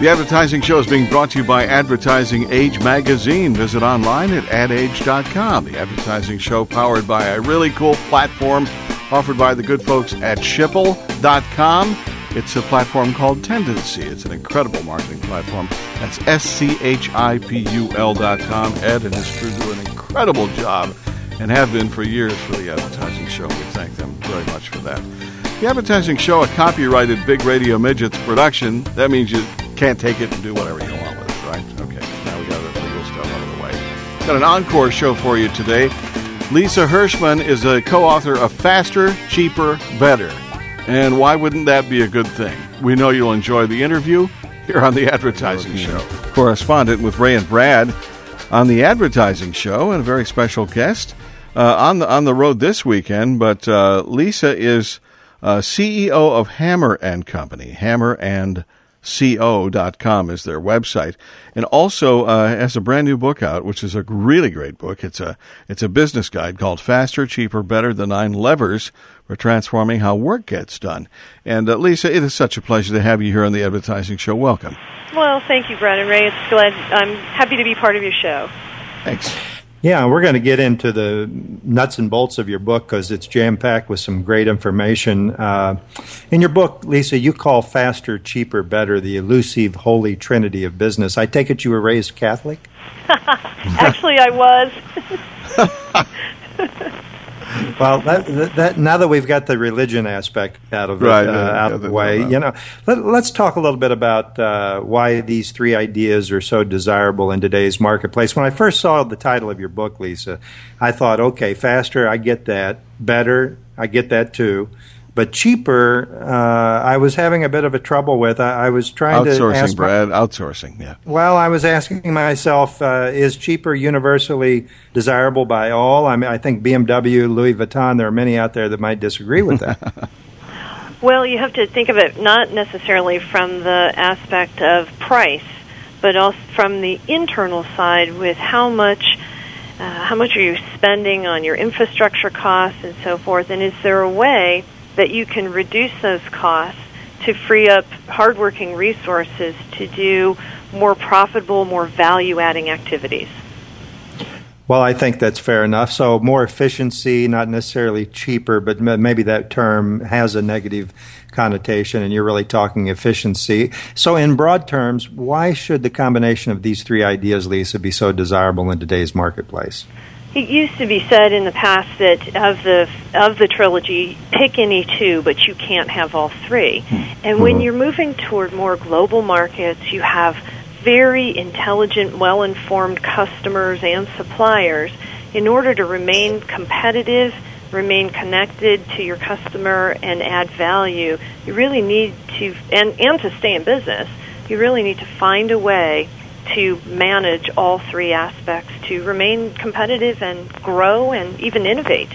The advertising show is being brought to you by Advertising Age Magazine. Visit online at adage.com. The advertising show powered by a really cool platform offered by the good folks at Schipul.com. It's a platform called Tendenci. It's an incredible marketing platform. That's S C H I P U L.com. Ed and his crew do an incredible job and have been for years for the advertising show. We thank them very much for that. The advertising show, a copyrighted Big Radio Midgets production. That means you can't take it and do whatever you want with it, right? Okay, now we got the legal stuff out of the way. Got an encore show for you today. Lisa Hershman is a co author of Faster, Cheaper, Better. And why wouldn't that be a good thing? We know you'll enjoy the interview here on the Advertising Show. Correspondent with Ray and Brad on the Advertising Show, and a very special guest uh, on the on the road this weekend. But uh, Lisa is uh, CEO of Hammer and Company. Hammer and co.com is their website. And also uh, has a brand new book out which is a really great book. It's a it's a business guide called faster cheaper better the nine levers for transforming how work gets done. And uh, lisa it is such a pleasure to have you here on the advertising show. Welcome. Well thank you brad and ray. It's glad i'm happy to be part of your show. Thanks yeah, we're going to get into the nuts and bolts of your book because it's jam packed with some great information. Uh, in your book, Lisa, you call faster, cheaper, better the elusive holy trinity of business. I take it you were raised Catholic? Actually, I was. well, that, that, that, now that we've got the religion aspect out of right, it, uh, yeah, out of the way, you know, let, us talk a little bit about uh, why these three ideas are so desirable in today's marketplace. When I first saw the title of your book, Lisa, I thought, okay, faster, I get that. Better, I get that too. But cheaper, uh, I was having a bit of a trouble with. I, I was trying outsourcing, to ask Brad. My, outsourcing, yeah. Well, I was asking myself, uh, is cheaper universally desirable by all? I mean, I think BMW, Louis Vuitton. There are many out there that might disagree with that. well, you have to think of it not necessarily from the aspect of price, but also from the internal side with how much. Uh, how much are you spending on your infrastructure costs and so forth? And is there a way that you can reduce those costs to free up hardworking resources to do more profitable, more value adding activities. Well, I think that's fair enough. So, more efficiency, not necessarily cheaper, but maybe that term has a negative connotation, and you're really talking efficiency. So, in broad terms, why should the combination of these three ideas, Lisa, be so desirable in today's marketplace? It used to be said in the past that of the of the trilogy, pick any two, but you can't have all three. Hmm. And when hmm. you're moving toward more global markets, you have very intelligent, well-informed customers and suppliers. In order to remain competitive, remain connected to your customer and add value, you really need to and and to stay in business, you really need to find a way to manage all three aspects to remain competitive and grow and even innovate.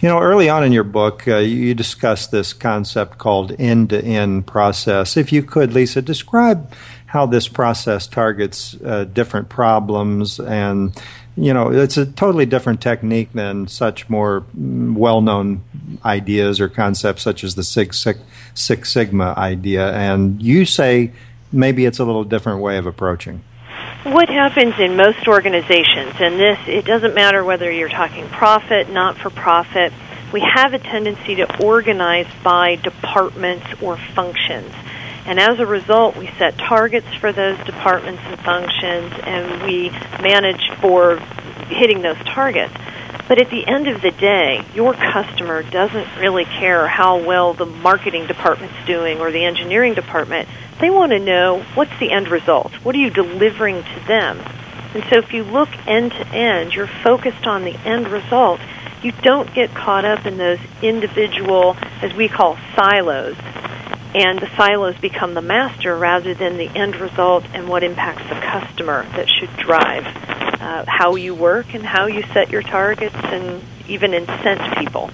You know, early on in your book, uh, you discussed this concept called end to end process. If you could, Lisa, describe how this process targets uh, different problems and you know it's a totally different technique than such more mm, well-known ideas or concepts such as the six, six, six sigma idea and you say maybe it's a little different way of approaching. What happens in most organizations, and this, it doesn't matter whether you're talking profit, not for profit, we have a tendency to organize by departments or functions. And as a result, we set targets for those departments and functions, and we manage for hitting those targets. But at the end of the day, your customer doesn't really care how well the marketing department's doing or the engineering department. They want to know what's the end result. What are you delivering to them? And so if you look end to end, you're focused on the end result. You don't get caught up in those individual, as we call silos. And the silos become the master rather than the end result and what impacts the customer that should drive uh, how you work and how you set your targets and even incent people.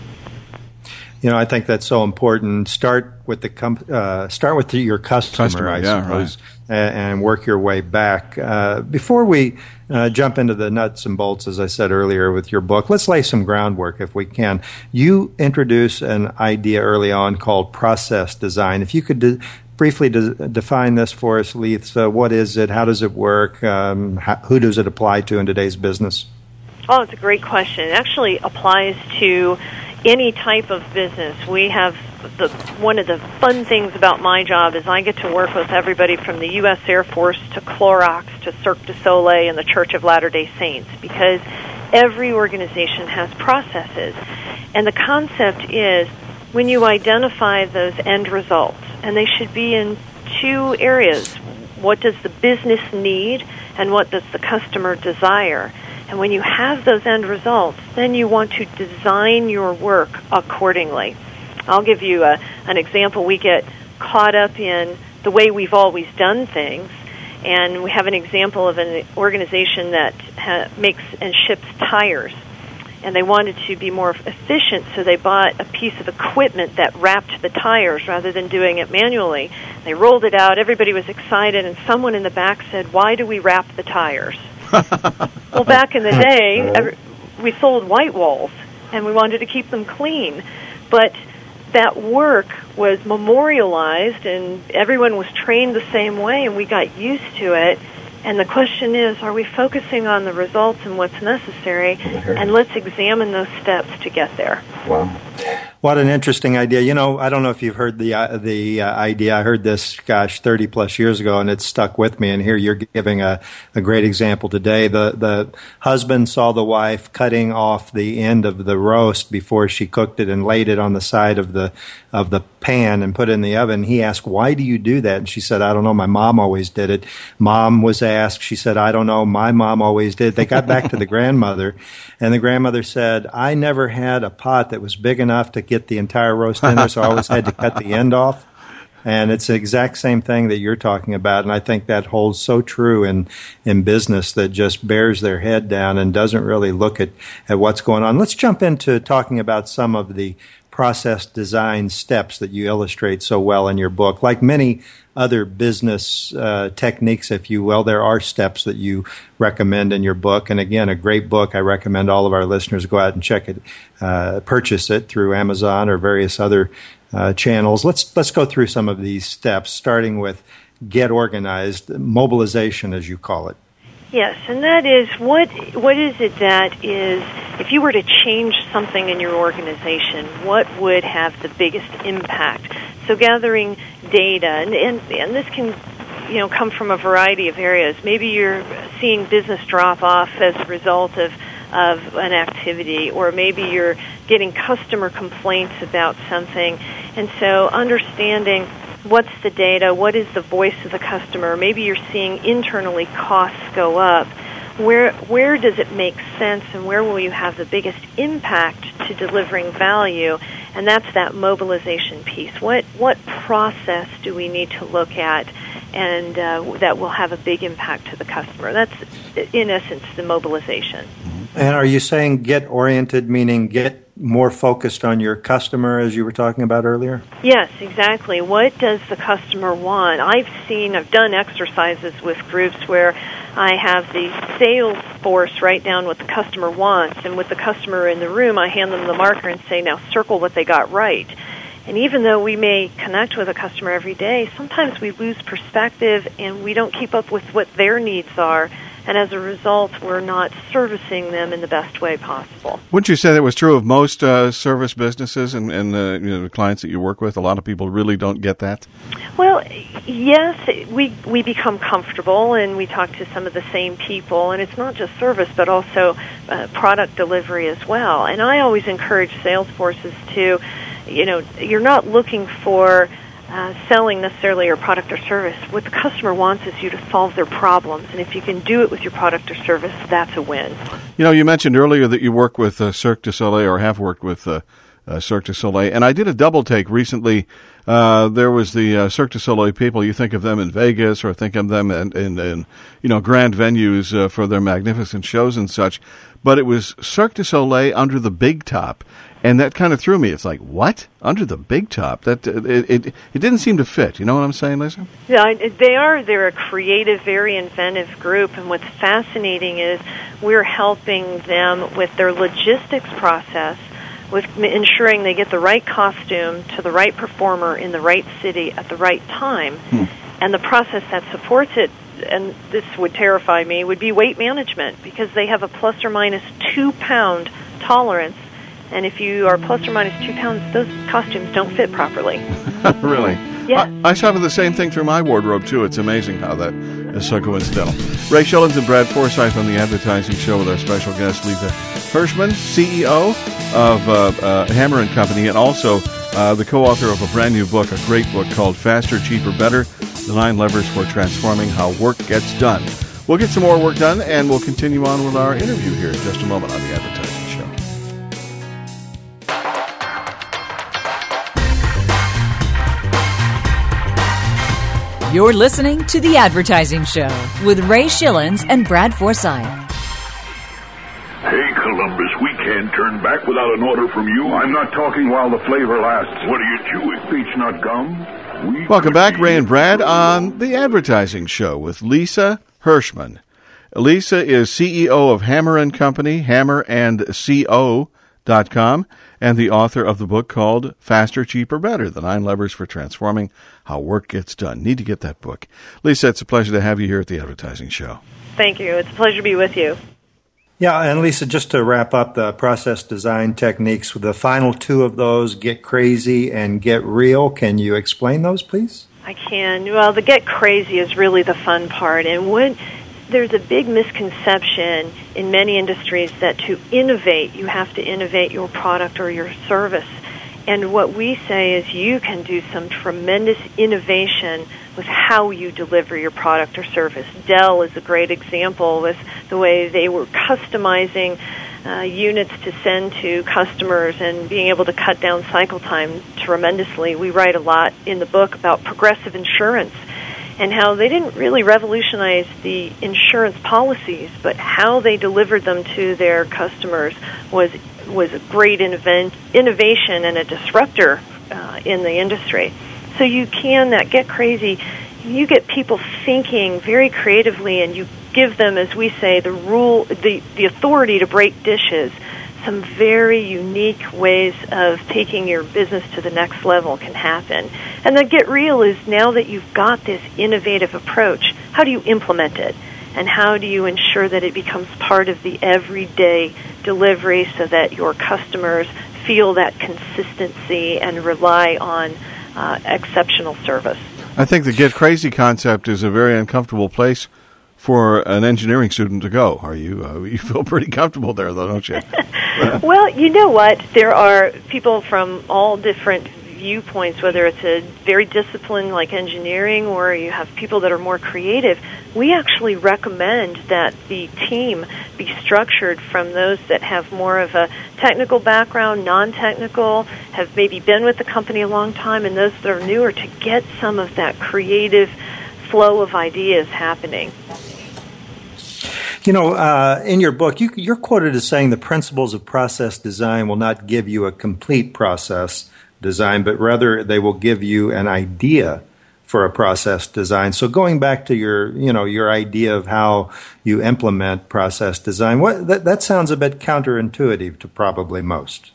You know, I think that's so important. Start with the com- uh, start with the, your customer, customer I yeah, suppose, right. and, and, work your way back. Uh, before we uh, jump into the nuts and bolts, as I said earlier with your book, let's lay some groundwork if we can. You introduce an idea early on called process design. If you could de- briefly de- define this for us, Leith. What is it? How does it work? Um, how, who does it apply to in today's business? Oh, it's a great question. It actually applies to any type of business. We have the one of the fun things about my job is I get to work with everybody from the U.S. Air Force to Clorox to Cirque du Soleil and the Church of Latter Day Saints because every organization has processes, and the concept is when you identify those end results, and they should be in two areas: what does the business need, and what does the customer desire and when you have those end results, then you want to design your work accordingly. I'll give you a, an example. We get caught up in the way we've always done things, and we have an example of an organization that ha- makes and ships tires. And they wanted to be more efficient, so they bought a piece of equipment that wrapped the tires rather than doing it manually. They rolled it out, everybody was excited, and someone in the back said, Why do we wrap the tires? well, back in the day, every, we sold white walls, and we wanted to keep them clean. But that work was memorialized, and everyone was trained the same way, and we got used to it. And the question is, are we focusing on the results and what's necessary? And let's examine those steps to get there. Wow. What an interesting idea. You know, I don't know if you've heard the uh, the uh, idea. I heard this, gosh, 30 plus years ago, and it's stuck with me. And here you're giving a, a great example today. The, the husband saw the wife cutting off the end of the roast before she cooked it and laid it on the side of the, of the pan and put it in the oven. He asked, Why do you do that? And she said, I don't know. My mom always did it. Mom was asked. She said, I don't know. My mom always did. They got back to the grandmother, and the grandmother said, I never had a pot that was big enough to get the entire roast in there, so I always had to cut the end off. And it's the exact same thing that you're talking about. And I think that holds so true in, in business that just bears their head down and doesn't really look at, at what's going on. Let's jump into talking about some of the process design steps that you illustrate so well in your book. Like many other business uh, techniques, if you will, there are steps that you recommend in your book. And again, a great book. I recommend all of our listeners go out and check it, uh, purchase it through Amazon or various other uh, channels. Let's let's go through some of these steps, starting with get organized, mobilization, as you call it. Yes, and that is what what is it that is if you were to change something in your organization, what would have the biggest impact? So gathering data and and, and this can you know come from a variety of areas. Maybe you're seeing business drop off as a result of of an activity or maybe you're getting customer complaints about something. And so understanding what's the data, what is the voice of the customer. Maybe you're seeing internally costs go up. Where where does it make sense, and where will you have the biggest impact to delivering value? And that's that mobilization piece. What what process do we need to look at, and uh, that will have a big impact to the customer? That's in essence the mobilization. And are you saying get oriented, meaning get more focused on your customer as you were talking about earlier? Yes, exactly. What does the customer want? I've seen, I've done exercises with groups where I have the sales force write down what the customer wants, and with the customer in the room, I hand them the marker and say, now circle what they got right. And even though we may connect with a customer every day, sometimes we lose perspective and we don't keep up with what their needs are and as a result, we're not servicing them in the best way possible. Wouldn't you say that was true of most uh, service businesses and, and uh, you know, the clients that you work with? A lot of people really don't get that. Well, yes, we we become comfortable and we talk to some of the same people, and it's not just service, but also uh, product delivery as well. And I always encourage sales forces to, you know, you're not looking for uh, selling necessarily your product or service. What the customer wants is you to solve their problems, and if you can do it with your product or service, that's a win. You know, you mentioned earlier that you work with uh, Cirque du Soleil or have worked with uh, uh, Cirque du Soleil. And I did a double take recently. Uh, there was the uh, Cirque du Soleil people. You think of them in Vegas or think of them in, in, in you know grand venues for their magnificent shows and such. But it was Cirque du Soleil under the big top, and that kind of threw me. It's like what under the big top? That it, it it didn't seem to fit. You know what I'm saying, Lisa? Yeah, they are. They're a creative, very inventive group, and what's fascinating is we're helping them with their logistics process with ensuring they get the right costume to the right performer in the right city at the right time. Hmm. And the process that supports it, and this would terrify me, would be weight management because they have a plus or minus two pound tolerance. And if you are plus or minus two pounds, those costumes don't fit properly. really? Yeah. I, I suffer the same thing through my wardrobe, too. It's amazing how that is so coincidental. Ray Schilens and Brad Forsythe on the advertising show with our special guest, Lisa Hershman, CEO of uh, uh, Hammer and Company, and also uh, the co-author of a brand new book, a great book called Faster, Cheaper, Better: The Nine Levers for Transforming How Work Gets Done. We'll get some more work done, and we'll continue on with our interview here in just a moment on the Advertising You're listening to The Advertising Show with Ray Schilens and Brad Forsythe. Hey, Columbus, we can't turn back without an order from you. I'm not talking while the flavor lasts. What are you chewing? Peach nut gum? We Welcome back, Ray and Brad, on The Advertising Show with Lisa Hershman. Lisa is CEO of Hammer and Company, hammerandco.com, and the author of the book called Faster, Cheaper, Better: The Nine Levers for Transforming How Work Gets Done. Need to get that book. Lisa, it's a pleasure to have you here at the Advertising Show. Thank you. It's a pleasure to be with you. Yeah, and Lisa, just to wrap up the process design techniques, the final two of those, get crazy and get real, can you explain those, please? I can. Well, the get crazy is really the fun part. And when there's a big misconception in many industries that to innovate, you have to innovate your product or your service. And what we say is you can do some tremendous innovation with how you deliver your product or service. Dell is a great example with the way they were customizing uh, units to send to customers and being able to cut down cycle time tremendously. We write a lot in the book about progressive insurance and how they didn't really revolutionize the insurance policies, but how they delivered them to their customers was was a great invent, innovation and a disruptor uh, in the industry. So you can that get crazy. You get people thinking very creatively, and you give them, as we say, the rule, the the authority to break dishes. Some very unique ways of taking your business to the next level can happen. And the get real is now that you've got this innovative approach, how do you implement it? and how do you ensure that it becomes part of the everyday delivery so that your customers feel that consistency and rely on uh, exceptional service. I think the get crazy concept is a very uncomfortable place for an engineering student to go. Are you uh, you feel pretty comfortable there though, don't you? well, you know what? There are people from all different viewpoints, whether it's a very disciplined like engineering or you have people that are more creative, we actually recommend that the team be structured from those that have more of a technical background, non technical, have maybe been with the company a long time, and those that are newer to get some of that creative flow of ideas happening. You know, uh, in your book, you, you're quoted as saying the principles of process design will not give you a complete process design, but rather they will give you an idea for a process design. So going back to your, you know, your idea of how you implement process design, what that, that sounds a bit counterintuitive to probably most.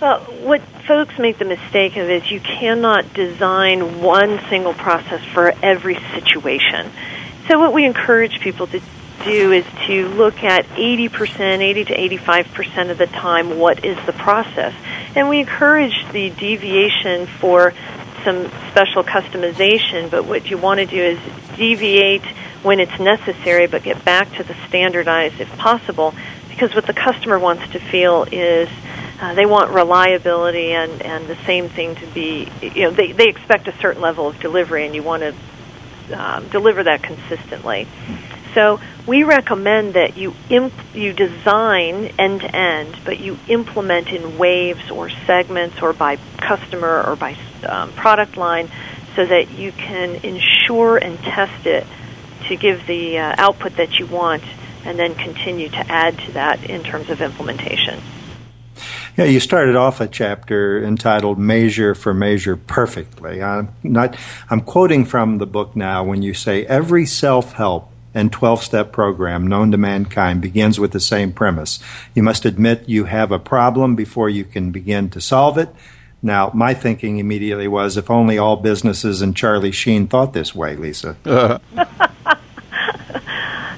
Well, what folks make the mistake of is you cannot design one single process for every situation. So what we encourage people to do is to look at 80%, 80 to 85% of the time, what is the process? And we encourage the deviation for some special customization, but what you want to do is deviate when it's necessary, but get back to the standardized if possible, because what the customer wants to feel is uh, they want reliability and, and the same thing to be, you know, they, they expect a certain level of delivery, and you want to um, deliver that consistently. So we recommend that you imp- you design end to end, but you implement in waves or segments or by customer or by um, product line, so that you can ensure and test it to give the uh, output that you want, and then continue to add to that in terms of implementation. Yeah, you started off a chapter entitled "Measure for Measure Perfectly." I'm not. I'm quoting from the book now when you say every self-help and 12 step program known to mankind begins with the same premise. You must admit you have a problem before you can begin to solve it. Now, my thinking immediately was if only all businesses and Charlie Sheen thought this way, Lisa.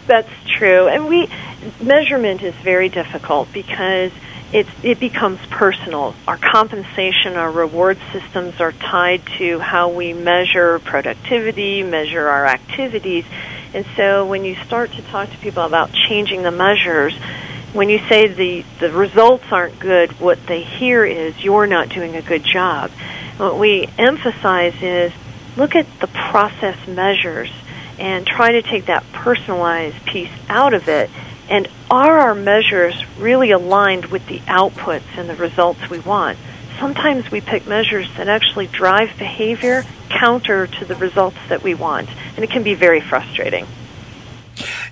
That's true. And we measurement is very difficult because it it becomes personal. Our compensation, our reward systems are tied to how we measure productivity, measure our activities. And so when you start to talk to people about changing the measures, when you say the, the results aren't good, what they hear is you're not doing a good job. What we emphasize is look at the process measures and try to take that personalized piece out of it. And are our measures really aligned with the outputs and the results we want? Sometimes we pick measures that actually drive behavior counter to the results that we want, and it can be very frustrating.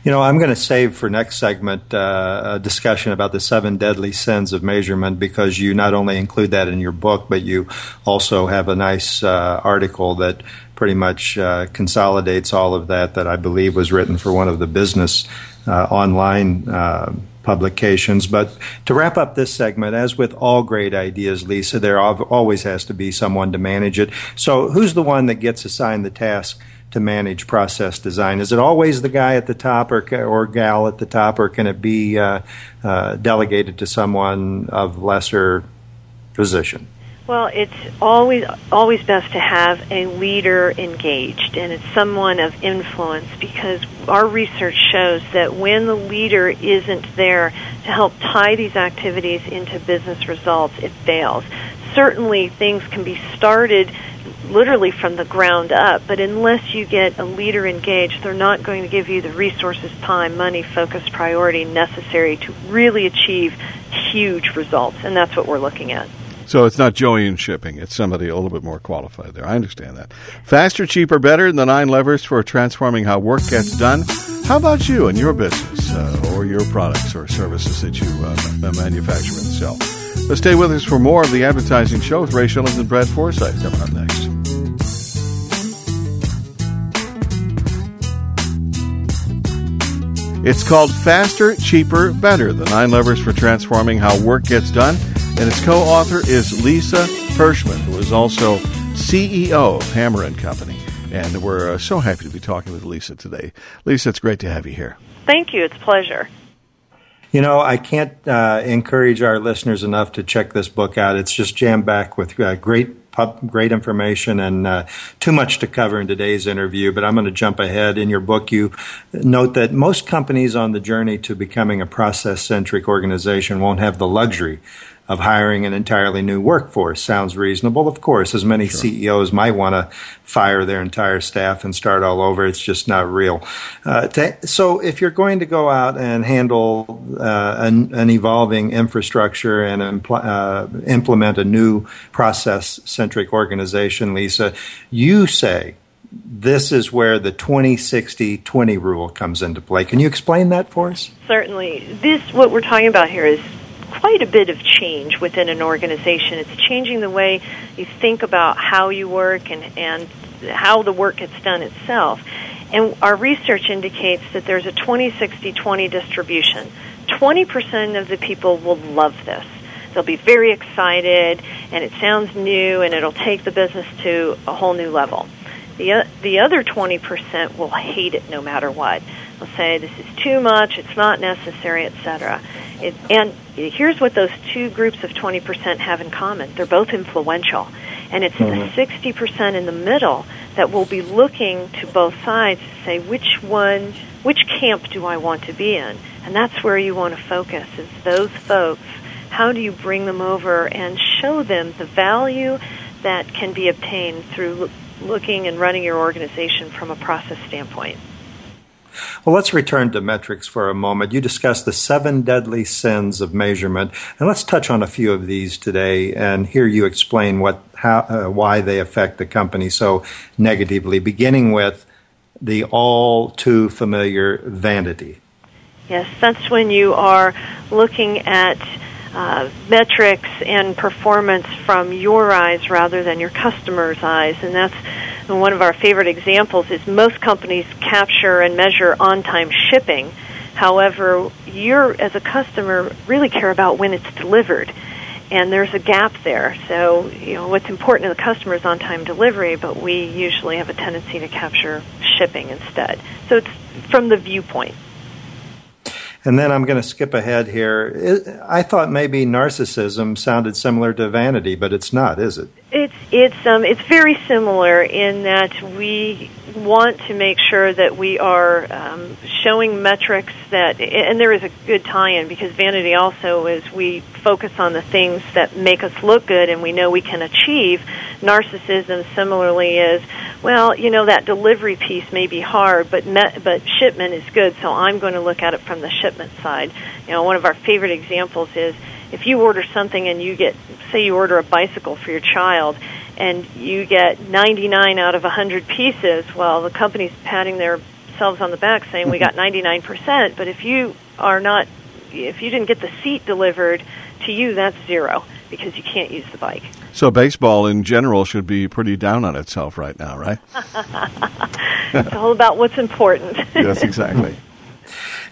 You know, I'm going to save for next segment uh, a discussion about the seven deadly sins of measurement because you not only include that in your book, but you also have a nice uh, article that pretty much uh, consolidates all of that that I believe was written for one of the business uh, online uh, publications. But to wrap up this segment, as with all great ideas, Lisa, there always has to be someone to manage it. So, who's the one that gets assigned the task? to manage process design? Is it always the guy at the top or, or gal at the top, or can it be uh, uh, delegated to someone of lesser position? Well, it's always always best to have a leader engaged, and it's someone of influence because our research shows that when the leader isn't there to help tie these activities into business results, it fails. Certainly, things can be started literally from the ground up. But unless you get a leader engaged, they're not going to give you the resources, time, money, focus, priority necessary to really achieve huge results. And that's what we're looking at. So it's not Joey in shipping. It's somebody a little bit more qualified there. I understand that. Faster, cheaper, better. The nine levers for transforming how work gets done. How about you and your business uh, or your products or services that you uh, manufacture and sell? But stay with us for more of the advertising show with Ray Schilens and Brad Forsythe coming up next. It's called Faster, Cheaper, Better The Nine Levers for Transforming How Work Gets Done. And its co author is Lisa Hershman, who is also CEO of Hammer and Company. And we're uh, so happy to be talking with Lisa today. Lisa, it's great to have you here. Thank you. It's a pleasure. You know, I can't uh, encourage our listeners enough to check this book out. It's just jammed back with uh, great great information and uh, too much to cover in today's interview, but I'm going to jump ahead. In your book, you note that most companies on the journey to becoming a process centric organization won't have the luxury of hiring an entirely new workforce. Sounds reasonable, of course, as many sure. CEOs might want to fire their entire staff and start all over. It's just not real. Uh, to, so, if you're going to go out and handle uh, an, an, evolving infrastructure and impl- uh, implement a new process centric organization, Lisa, you say this is where the 20 60 20 rule comes into play. Can you explain that for us? Certainly. This, what we're talking about here, is quite a bit of change within an organization. It's changing the way you think about how you work and, and how the work gets done itself. And our research indicates that there's a 20 60 20 distribution. 20% of the people will love this. They'll be very excited, and it sounds new, and it'll take the business to a whole new level. The, the other 20% will hate it no matter what. Say, this is too much, it's not necessary, etc. It, and here's what those two groups of 20% have in common. They're both influential. And it's mm-hmm. the 60% in the middle that will be looking to both sides to say which one, which camp do I want to be in? And that's where you want to focus is those folks. How do you bring them over and show them the value that can be obtained through looking and running your organization from a process standpoint? Well, let's return to metrics for a moment. You discussed the seven deadly sins of measurement, and let's touch on a few of these today and hear you explain what, how, uh, why they affect the company so negatively. Beginning with the all too familiar vanity. Yes, that's when you are looking at uh, metrics and performance from your eyes rather than your customer's eyes. And that's one of our favorite examples is most companies capture and measure on-time shipping. However, you as a customer really care about when it's delivered. And there's a gap there. So, you know, what's important to the customer is on-time delivery, but we usually have a tendency to capture shipping instead. So it's from the viewpoint. And then I'm going to skip ahead here. I thought maybe narcissism sounded similar to vanity, but it's not, is it? It's it's um it's very similar in that we want to make sure that we are um, showing metrics that and there is a good tie-in because vanity also is we focus on the things that make us look good and we know we can achieve. Narcissism similarly is well you know that delivery piece may be hard but met, but shipment is good so I'm going to look at it from the shipment side. You know one of our favorite examples is if you order something and you get, say, you order a bicycle for your child, and you get 99 out of 100 pieces, well, the company's patting themselves on the back saying we got 99%. But if you are not, if you didn't get the seat delivered to you, that's zero because you can't use the bike. So baseball in general should be pretty down on itself right now, right? it's all about what's important. yes, exactly.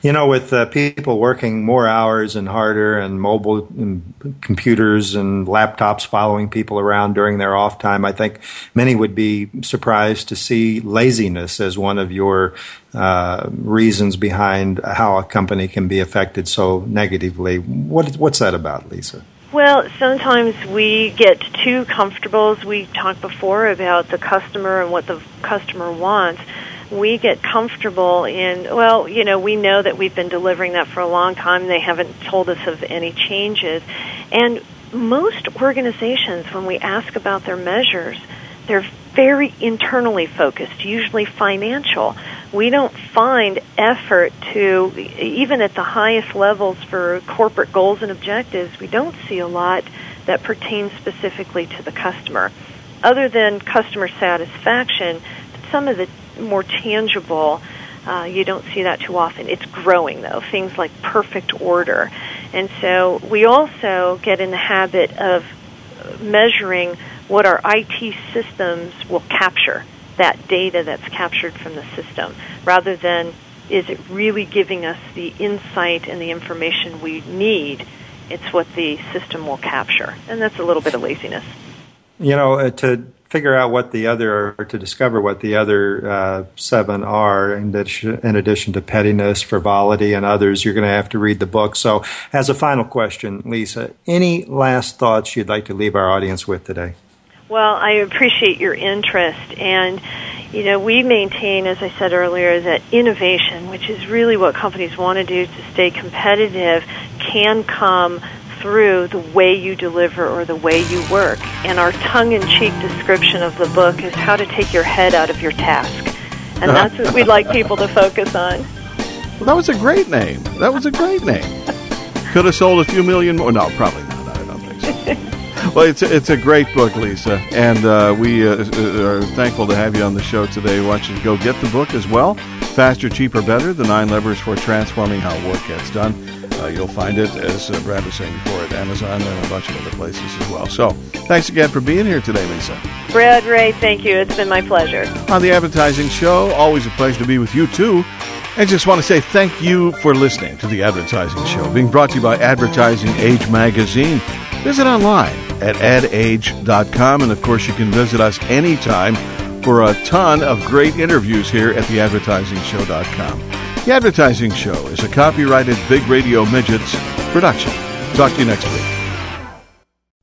You know, with uh, people working more hours and harder, and mobile and computers and laptops following people around during their off time, I think many would be surprised to see laziness as one of your uh, reasons behind how a company can be affected so negatively. What, what's that about, Lisa? Well, sometimes we get too comfortable, as we talked before about the customer and what the customer wants we get comfortable in, well, you know, we know that we've been delivering that for a long time. They haven't told us of any changes. And most organizations, when we ask about their measures, they're very internally focused, usually financial. We don't find effort to, even at the highest levels for corporate goals and objectives, we don't see a lot that pertains specifically to the customer. Other than customer satisfaction, some of the more tangible. Uh, you don't see that too often. It's growing, though, things like perfect order. And so we also get in the habit of measuring what our IT systems will capture, that data that's captured from the system, rather than is it really giving us the insight and the information we need? It's what the system will capture. And that's a little bit of laziness. You know, uh, to figure out what the other, or to discover what the other uh, seven are, in addition, in addition to pettiness, frivolity, and others, you're going to have to read the book. So, as a final question, Lisa, any last thoughts you'd like to leave our audience with today? Well, I appreciate your interest. And, you know, we maintain, as I said earlier, that innovation, which is really what companies want to do to stay competitive, can come through the way you deliver or the way you work. And our tongue in cheek description of the book is how to take your head out of your task. And that's what we'd like people to focus on. Well, that was a great name. That was a great name. Could have sold a few million more. No, probably not. I don't think so. well, it's a, it's a great book, Lisa, and uh, we uh, uh, are thankful to have you on the show today. Don't you go get the book as well? Faster, cheaper, better: the nine levers for transforming how work gets done. Uh, you'll find it, as uh, Brad was saying before, at Amazon and a bunch of other places as well. So, thanks again for being here today, Lisa. Brad, Ray, thank you. It's been my pleasure. On the Advertising Show, always a pleasure to be with you, too. I just want to say thank you for listening to the Advertising Show, being brought to you by Advertising Age Magazine. Visit online at adage.com, and of course, you can visit us anytime for a ton of great interviews here at the theadvertisingshow.com. The Advertising Show is a copyrighted Big Radio Midgets production. Talk to you next week.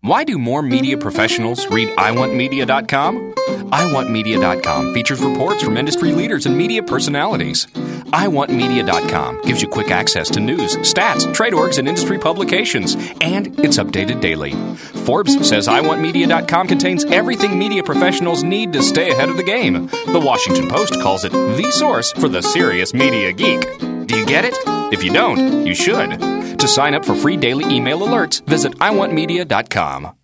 Why do more media professionals read iwantmedia.com? iwantmedia.com features reports from industry leaders and media personalities. iwantmedia.com gives you quick access to news, stats, trade orgs, and industry publications, and it's updated daily. Forbes says iwantmedia.com contains everything media professionals need to stay ahead of the game. The Washington Post calls it the source for the serious media geek. Do you get it? If you don't, you should. To sign up for free daily email alerts, visit iwantmedia.com.